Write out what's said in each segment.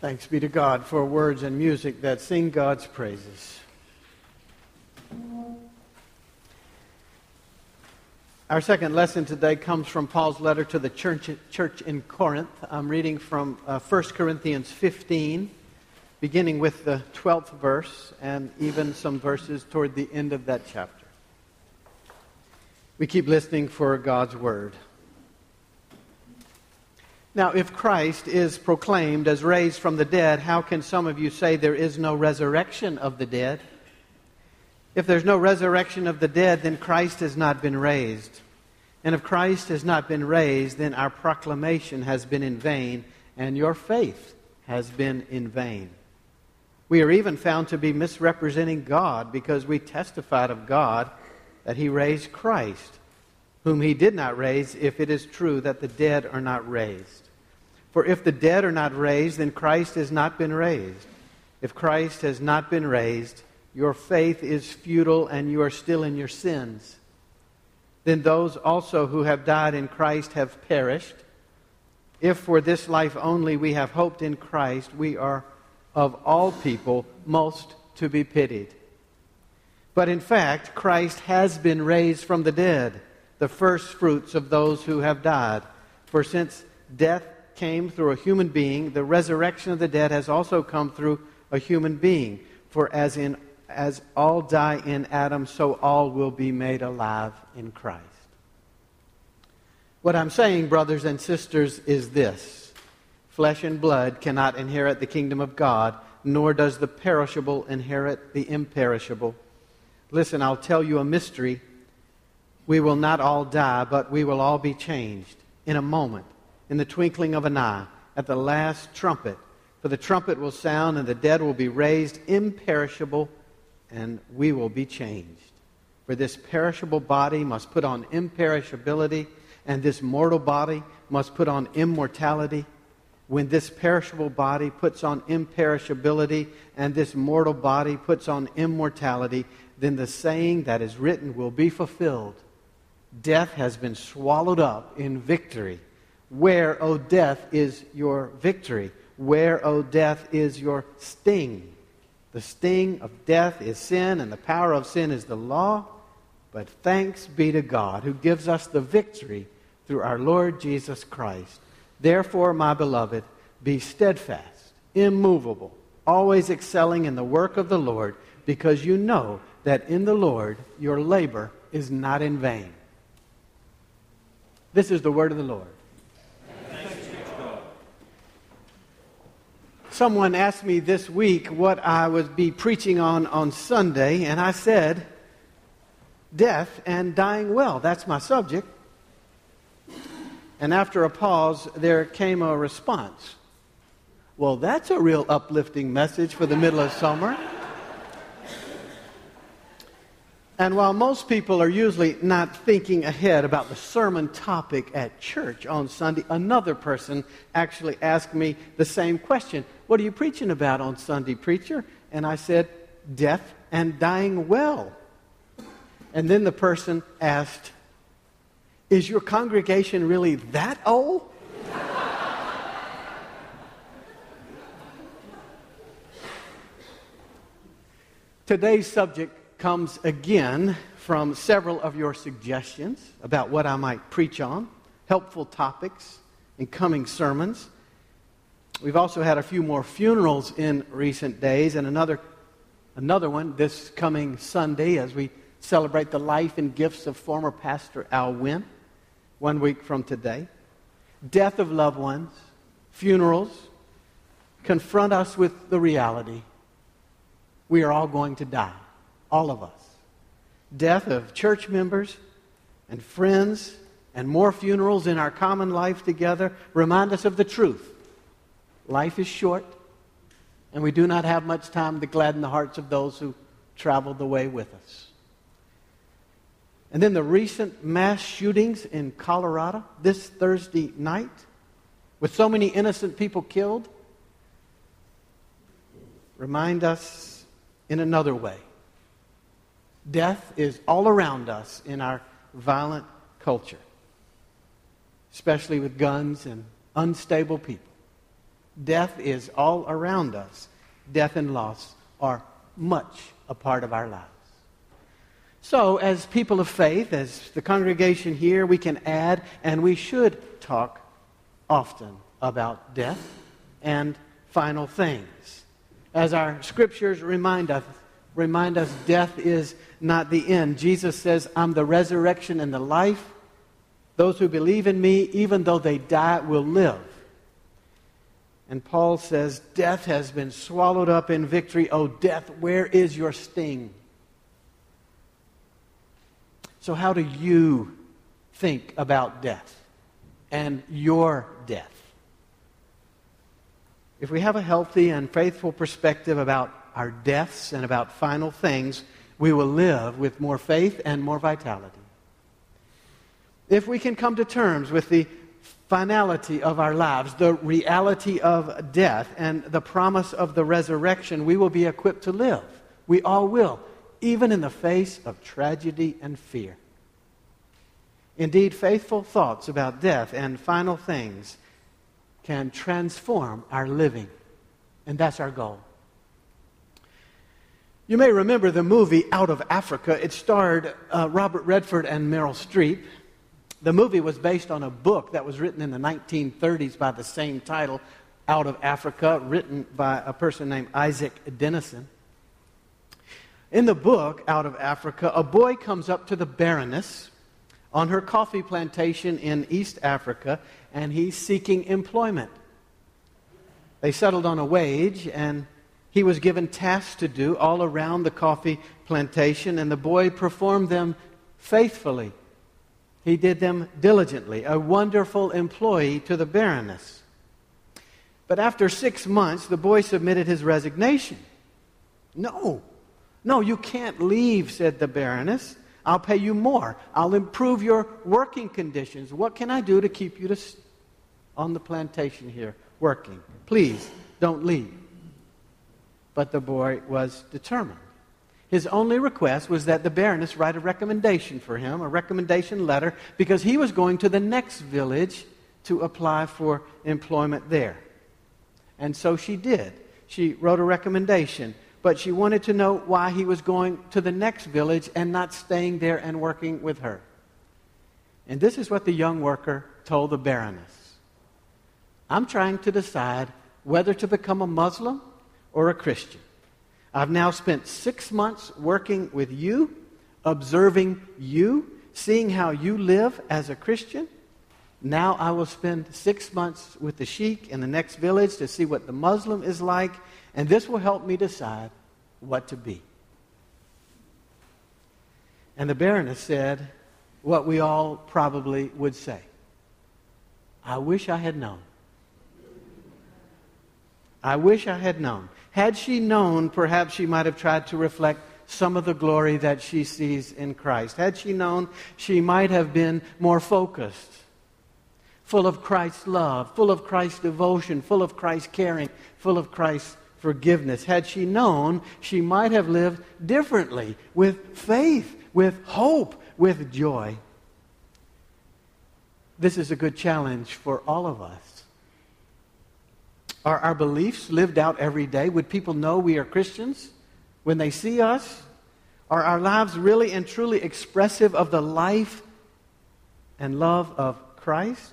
Thanks be to God for words and music that sing God's praises. Our second lesson today comes from Paul's letter to the church, church in Corinth. I'm reading from uh, 1 Corinthians 15, beginning with the 12th verse and even some verses toward the end of that chapter. We keep listening for God's word. Now, if Christ is proclaimed as raised from the dead, how can some of you say there is no resurrection of the dead? If there's no resurrection of the dead, then Christ has not been raised. And if Christ has not been raised, then our proclamation has been in vain, and your faith has been in vain. We are even found to be misrepresenting God because we testified of God that He raised Christ, whom He did not raise, if it is true that the dead are not raised. For if the dead are not raised, then Christ has not been raised. If Christ has not been raised, your faith is futile and you are still in your sins. Then those also who have died in Christ have perished. If for this life only we have hoped in Christ, we are of all people most to be pitied. But in fact, Christ has been raised from the dead, the first fruits of those who have died. For since death came through a human being, the resurrection of the dead has also come through a human being. For as in as all die in Adam, so all will be made alive in Christ. What I'm saying, brothers and sisters, is this flesh and blood cannot inherit the kingdom of God, nor does the perishable inherit the imperishable. Listen, I'll tell you a mystery. We will not all die, but we will all be changed in a moment, in the twinkling of an eye, at the last trumpet. For the trumpet will sound, and the dead will be raised imperishable and we will be changed. For this perishable body must put on imperishability, and this mortal body must put on immortality. When this perishable body puts on imperishability, and this mortal body puts on immortality, then the saying that is written will be fulfilled Death has been swallowed up in victory. Where, O death, is your victory? Where, O death, is your sting? The sting of death is sin, and the power of sin is the law. But thanks be to God who gives us the victory through our Lord Jesus Christ. Therefore, my beloved, be steadfast, immovable, always excelling in the work of the Lord, because you know that in the Lord your labor is not in vain. This is the word of the Lord. Someone asked me this week what I would be preaching on on Sunday, and I said, Death and dying well. That's my subject. And after a pause, there came a response. Well, that's a real uplifting message for the middle of summer. And while most people are usually not thinking ahead about the sermon topic at church on Sunday, another person actually asked me the same question What are you preaching about on Sunday, preacher? And I said, Death and dying well. And then the person asked, Is your congregation really that old? Today's subject comes again from several of your suggestions about what I might preach on, helpful topics in coming sermons. We've also had a few more funerals in recent days, and another, another one this coming Sunday as we celebrate the life and gifts of former Pastor Al Wynn, one week from today. Death of loved ones, funerals, confront us with the reality we are all going to die all of us. Death of church members and friends and more funerals in our common life together remind us of the truth. Life is short, and we do not have much time to gladden the hearts of those who traveled the way with us. And then the recent mass shootings in Colorado this Thursday night, with so many innocent people killed, remind us in another way Death is all around us in our violent culture, especially with guns and unstable people. Death is all around us. Death and loss are much a part of our lives. So, as people of faith, as the congregation here, we can add and we should talk often about death and final things. As our scriptures remind us, remind us death is not the end. Jesus says, I'm the resurrection and the life. Those who believe in me, even though they die, will live. And Paul says, Death has been swallowed up in victory. Oh, death, where is your sting? So, how do you think about death and your death? If we have a healthy and faithful perspective about our deaths and about final things, we will live with more faith and more vitality. If we can come to terms with the finality of our lives, the reality of death, and the promise of the resurrection, we will be equipped to live. We all will, even in the face of tragedy and fear. Indeed, faithful thoughts about death and final things can transform our living, and that's our goal. You may remember the movie Out of Africa. It starred uh, Robert Redford and Meryl Streep. The movie was based on a book that was written in the 1930s by the same title, Out of Africa, written by a person named Isak Dinesen. In the book, Out of Africa, a boy comes up to the Baroness on her coffee plantation in East Africa, and he's seeking employment. They settled on a wage, and he was given tasks to do all around the coffee plantation, and the boy performed them faithfully. He did them diligently, a wonderful employee to the Baroness. But after six months, the boy submitted his resignation. No, no, you can't leave, said the Baroness. I'll pay you more. I'll improve your working conditions. What can I do to keep you to, on the plantation here working? Please don't leave. But the boy was determined. His only request was that the Baroness write a recommendation for him, a recommendation letter, because he was going to the next village to apply for employment there. And so she did. She wrote a recommendation, but she wanted to know why he was going to the next village and not staying there and working with her. And this is what the young worker told the Baroness I'm trying to decide whether to become a Muslim or a Christian. I've now spent six months working with you, observing you, seeing how you live as a Christian. Now I will spend six months with the sheik in the next village to see what the Muslim is like, and this will help me decide what to be. And the Baroness said what we all probably would say I wish I had known. I wish I had known. Had she known, perhaps she might have tried to reflect some of the glory that she sees in Christ. Had she known, she might have been more focused, full of Christ's love, full of Christ's devotion, full of Christ's caring, full of Christ's forgiveness. Had she known, she might have lived differently, with faith, with hope, with joy. This is a good challenge for all of us. Are our beliefs lived out every day? Would people know we are Christians when they see us? Are our lives really and truly expressive of the life and love of Christ?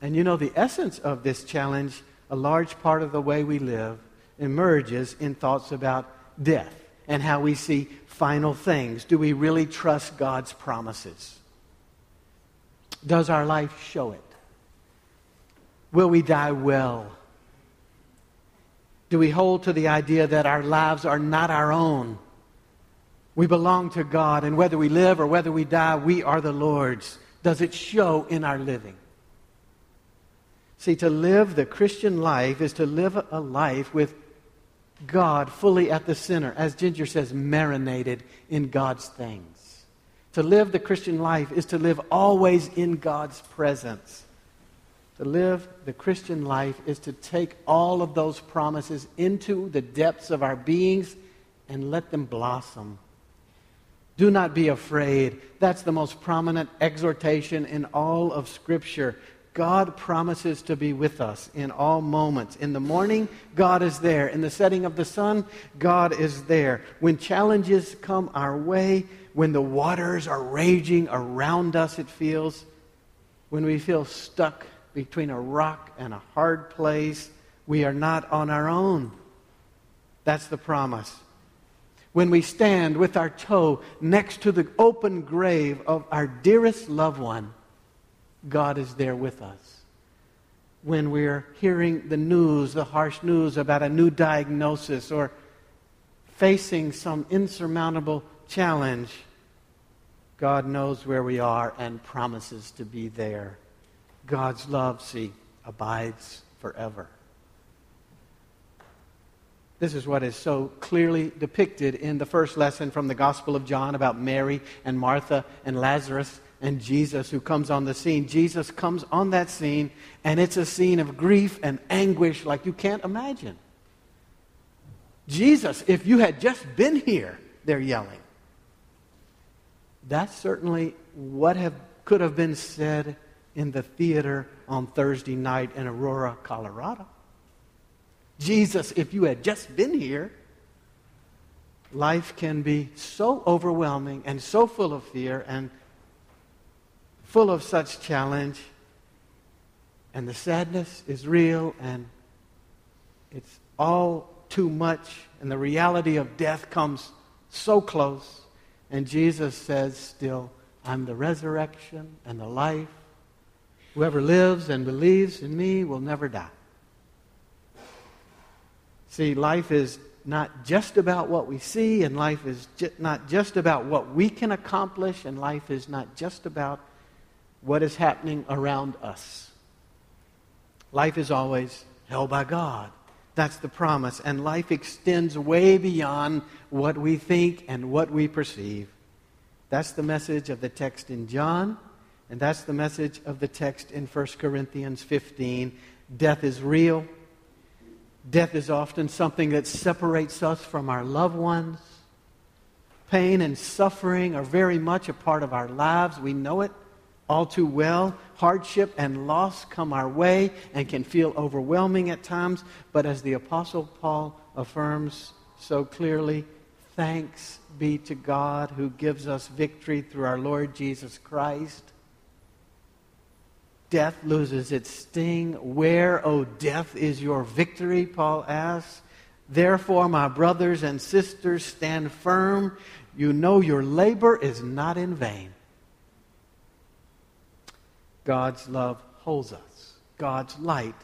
And you know, the essence of this challenge, a large part of the way we live, emerges in thoughts about death and how we see final things. Do we really trust God's promises? Does our life show it? Will we die well? Do we hold to the idea that our lives are not our own? We belong to God, and whether we live or whether we die, we are the Lord's. Does it show in our living? See, to live the Christian life is to live a life with God fully at the center, as Ginger says, marinated in God's things. To live the Christian life is to live always in God's presence. To live the Christian life is to take all of those promises into the depths of our beings and let them blossom. Do not be afraid. That's the most prominent exhortation in all of Scripture. God promises to be with us in all moments. In the morning, God is there. In the setting of the sun, God is there. When challenges come our way, when the waters are raging around us, it feels, when we feel stuck between a rock and a hard place, we are not on our own. That's the promise. When we stand with our toe next to the open grave of our dearest loved one, God is there with us. When we're hearing the news, the harsh news about a new diagnosis or facing some insurmountable challenge, God knows where we are and promises to be there. God's love, see, abides forever. This is what is so clearly depicted in the first lesson from the Gospel of John about Mary and Martha and Lazarus and Jesus who comes on the scene. Jesus comes on that scene, and it's a scene of grief and anguish like you can't imagine. Jesus, if you had just been here, they're yelling. That's certainly what have, could have been said in the theater on Thursday night in Aurora, Colorado. Jesus, if you had just been here, life can be so overwhelming and so full of fear and full of such challenge. And the sadness is real and it's all too much. And the reality of death comes so close. And Jesus says still, I'm the resurrection and the life. Whoever lives and believes in me will never die. See, life is not just about what we see, and life is ju- not just about what we can accomplish, and life is not just about what is happening around us. Life is always held by God. That's the promise. And life extends way beyond what we think and what we perceive. That's the message of the text in John, and that's the message of the text in 1 Corinthians 15. Death is real. Death is often something that separates us from our loved ones. Pain and suffering are very much a part of our lives. We know it all too well. Hardship and loss come our way and can feel overwhelming at times. But as the Apostle Paul affirms so clearly, thanks be to God who gives us victory through our Lord Jesus Christ death loses its sting. Where, O oh, death, is your victory? Paul asks. Therefore, my brothers and sisters, stand firm. You know your labor is not in vain. God's love holds us. God's light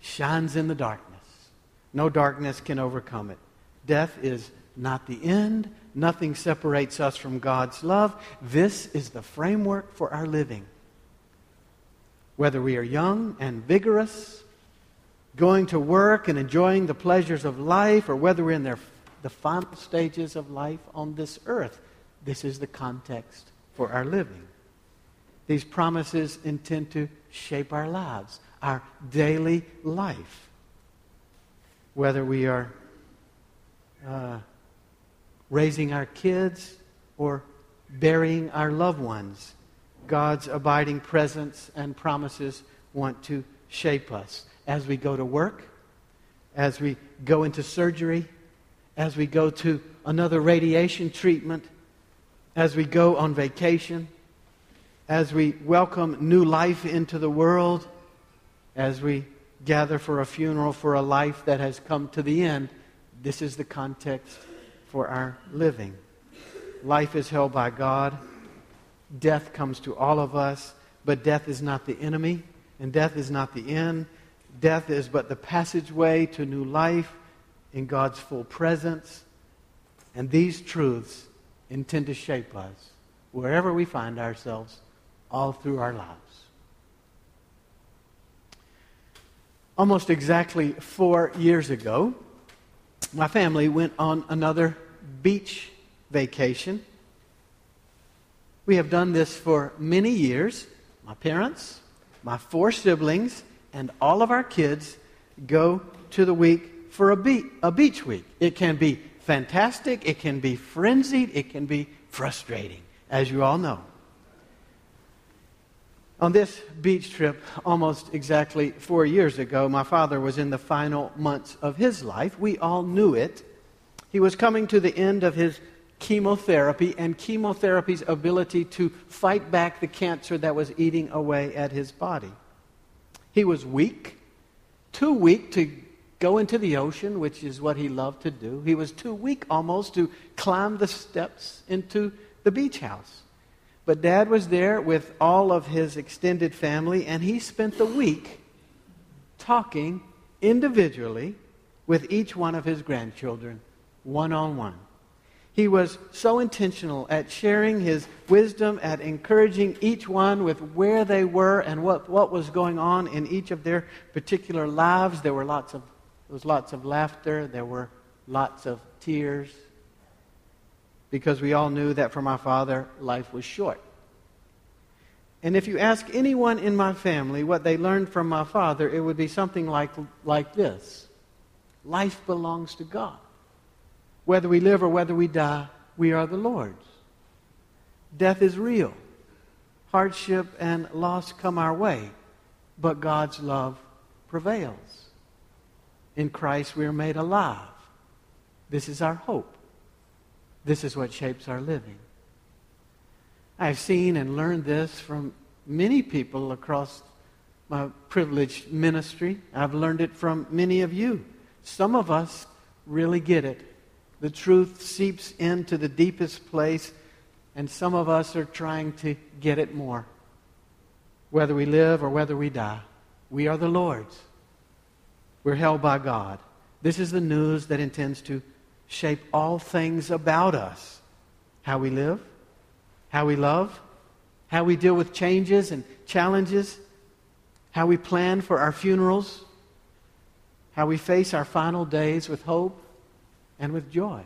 shines in the darkness. No darkness can overcome it. Death is not the end. Nothing separates us from God's love. This is the framework for our living whether we are young and vigorous, going to work and enjoying the pleasures of life, or whether we're in their, the final stages of life on this earth. This is the context for our living. These promises intend to shape our lives, our daily life. Whether we are uh, raising our kids or burying our loved ones God's abiding presence and promises want to shape us as we go to work, as we go into surgery, as we go to another radiation treatment, as we go on vacation, as we welcome new life into the world, as we gather for a funeral for a life that has come to the end. This is the context for our living. Life is held by God. Death comes to all of us, but death is not the enemy, and death is not the end. Death is but the passageway to new life in God's full presence. And these truths intend to shape us wherever we find ourselves all through our lives. Almost exactly four years ago, my family went on another beach vacation. We have done this for many years. My parents, my four siblings, and all of our kids go to the week for a, be- a beach week. It can be fantastic, it can be frenzied, it can be frustrating, as you all know. On this beach trip, almost exactly four years ago, my father was in the final months of his life. We all knew it. He was coming to the end of his chemotherapy and chemotherapy's ability to fight back the cancer that was eating away at his body. He was weak, too weak to go into the ocean, which is what he loved to do. He was too weak almost to climb the steps into the beach house. But dad was there with all of his extended family, and he spent the week talking individually with each one of his grandchildren, one on one. He was so intentional at sharing his wisdom, at encouraging each one with where they were and what, what was going on in each of their particular lives. There were lots of there was lots of laughter, there were lots of tears, because we all knew that for my father, life was short. And if you ask anyone in my family what they learned from my father, it would be something like, like this Life belongs to God. Whether we live or whether we die, we are the Lord's. Death is real. Hardship and loss come our way, but God's love prevails. In Christ, we are made alive. This is our hope. This is what shapes our living. I've seen and learned this from many people across my privileged ministry. I've learned it from many of you. Some of us really get it. The truth seeps into the deepest place, and some of us are trying to get it more. Whether we live or whether we die, we are the Lord's. We're held by God. This is the news that intends to shape all things about us how we live, how we love, how we deal with changes and challenges, how we plan for our funerals, how we face our final days with hope and with joy.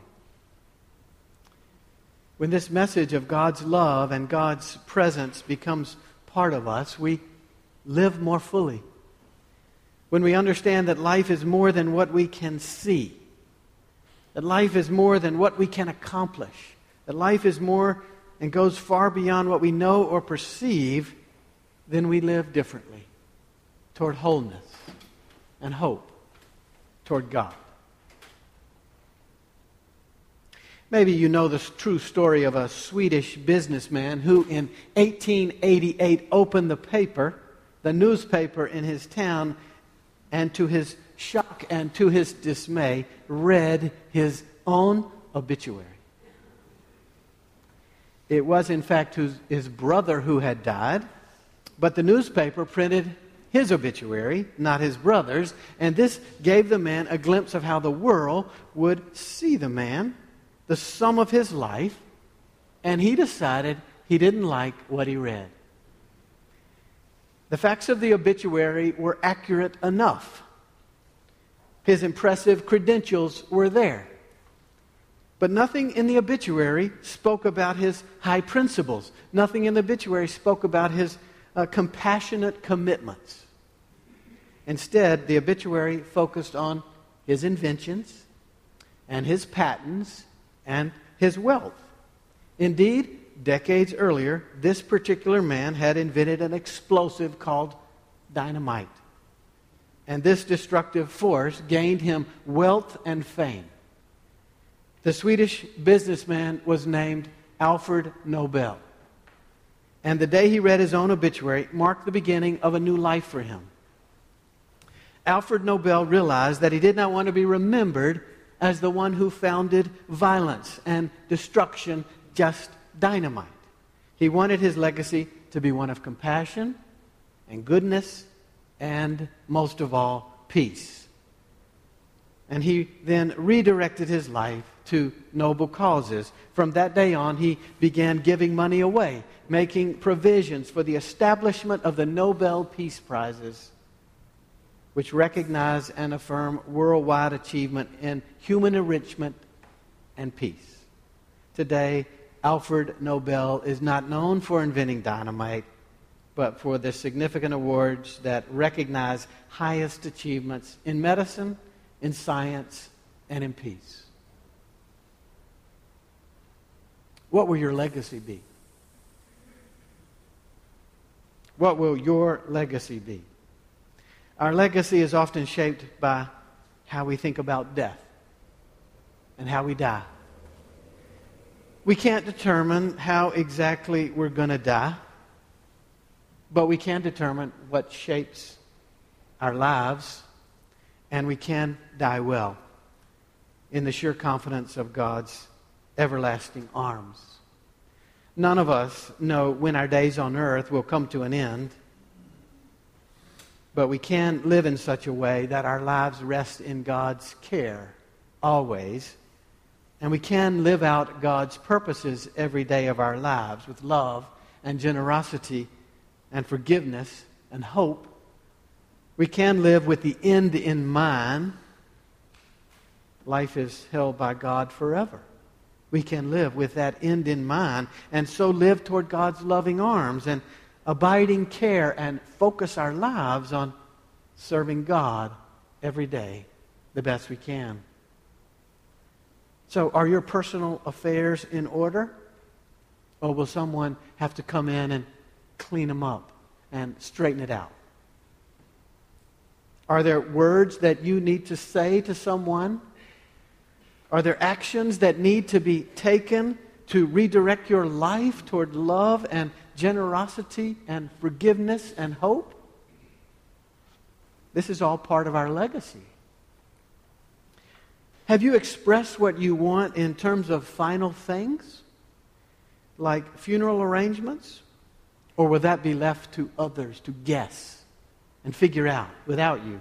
When this message of God's love and God's presence becomes part of us, we live more fully. When we understand that life is more than what we can see, that life is more than what we can accomplish. That life is more and goes far beyond what we know or perceive, then we live differently toward wholeness and hope toward God. Maybe you know the true story of a Swedish businessman who in 1888 opened the paper, the newspaper in his town, and to his shock and to his dismay, read his own obituary. It was, in fact, his brother who had died, but the newspaper printed his obituary, not his brother's, and this gave the man a glimpse of how the world would see the man, the sum of his life, and he decided he didn't like what he read. The facts of the obituary were accurate enough his impressive credentials were there. But nothing in the obituary spoke about his high principles. Nothing in the obituary spoke about his uh, compassionate commitments. Instead, the obituary focused on his inventions and his patents and his wealth. Indeed, decades earlier, this particular man had invented an explosive called dynamite and this destructive force gained him wealth and fame. The Swedish businessman was named Alfred Nobel. And the day he read his own obituary marked the beginning of a new life for him. Alfred Nobel realized that he did not want to be remembered as the one who founded violence and destruction, just dynamite. He wanted his legacy to be one of compassion and goodness and, most of all, peace. And he then redirected his life to noble causes. From that day on, he began giving money away, making provisions for the establishment of the Nobel Peace Prizes, which recognize and affirm worldwide achievement in human enrichment and peace. Today, Alfred Nobel is not known for inventing dynamite, but for the significant awards that recognize highest achievements in medicine, in science, and in peace. What will your legacy be? What will your legacy be? Our legacy is often shaped by how we think about death and how we die. We can't determine how exactly we're going to die, but we can determine what shapes our lives, and we can die well in the sure confidence of God's everlasting arms. None of us know when our days on earth will come to an end, but we can live in such a way that our lives rest in God's care always, and we can live out God's purposes every day of our lives with love and generosity and forgiveness and hope. We can live with the end in mind. Life is held by God forever we can live with that end in mind and so live toward God's loving arms and abiding care and focus our lives on serving God every day the best we can. So, are your personal affairs in order? Or will someone have to come in and clean them up and straighten it out? Are there words that you need to say to someone are there actions that need to be taken to redirect your life toward love and generosity and forgiveness and hope? This is all part of our legacy. Have you expressed what you want in terms of final things, like funeral arrangements? Or will that be left to others to guess and figure out without you?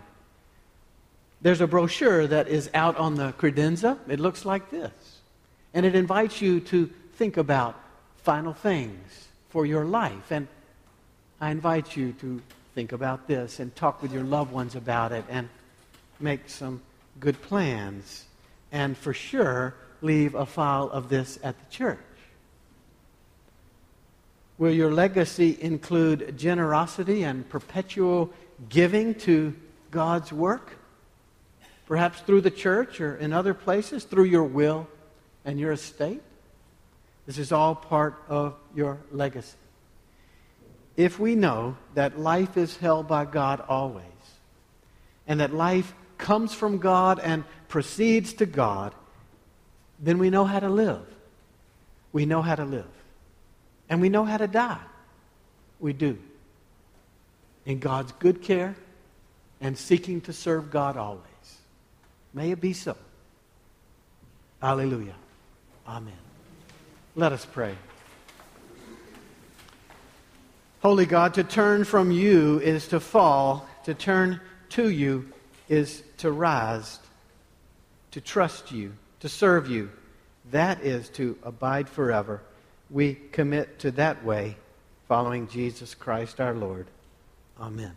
There's a brochure that is out on the credenza. It looks like this. And it invites you to think about final things for your life. And I invite you to think about this and talk with your loved ones about it and make some good plans. And for sure, leave a file of this at the church. Will your legacy include generosity and perpetual giving to God's work? perhaps through the church or in other places, through your will and your estate. This is all part of your legacy. If we know that life is held by God always, and that life comes from God and proceeds to God, then we know how to live. We know how to live. And we know how to die. We do. In God's good care and seeking to serve God always. May it be so. Hallelujah. Amen. Let us pray. Holy God, to turn from you is to fall, to turn to you is to rise, to trust you, to serve you. That is to abide forever. We commit to that way, following Jesus Christ our Lord. Amen.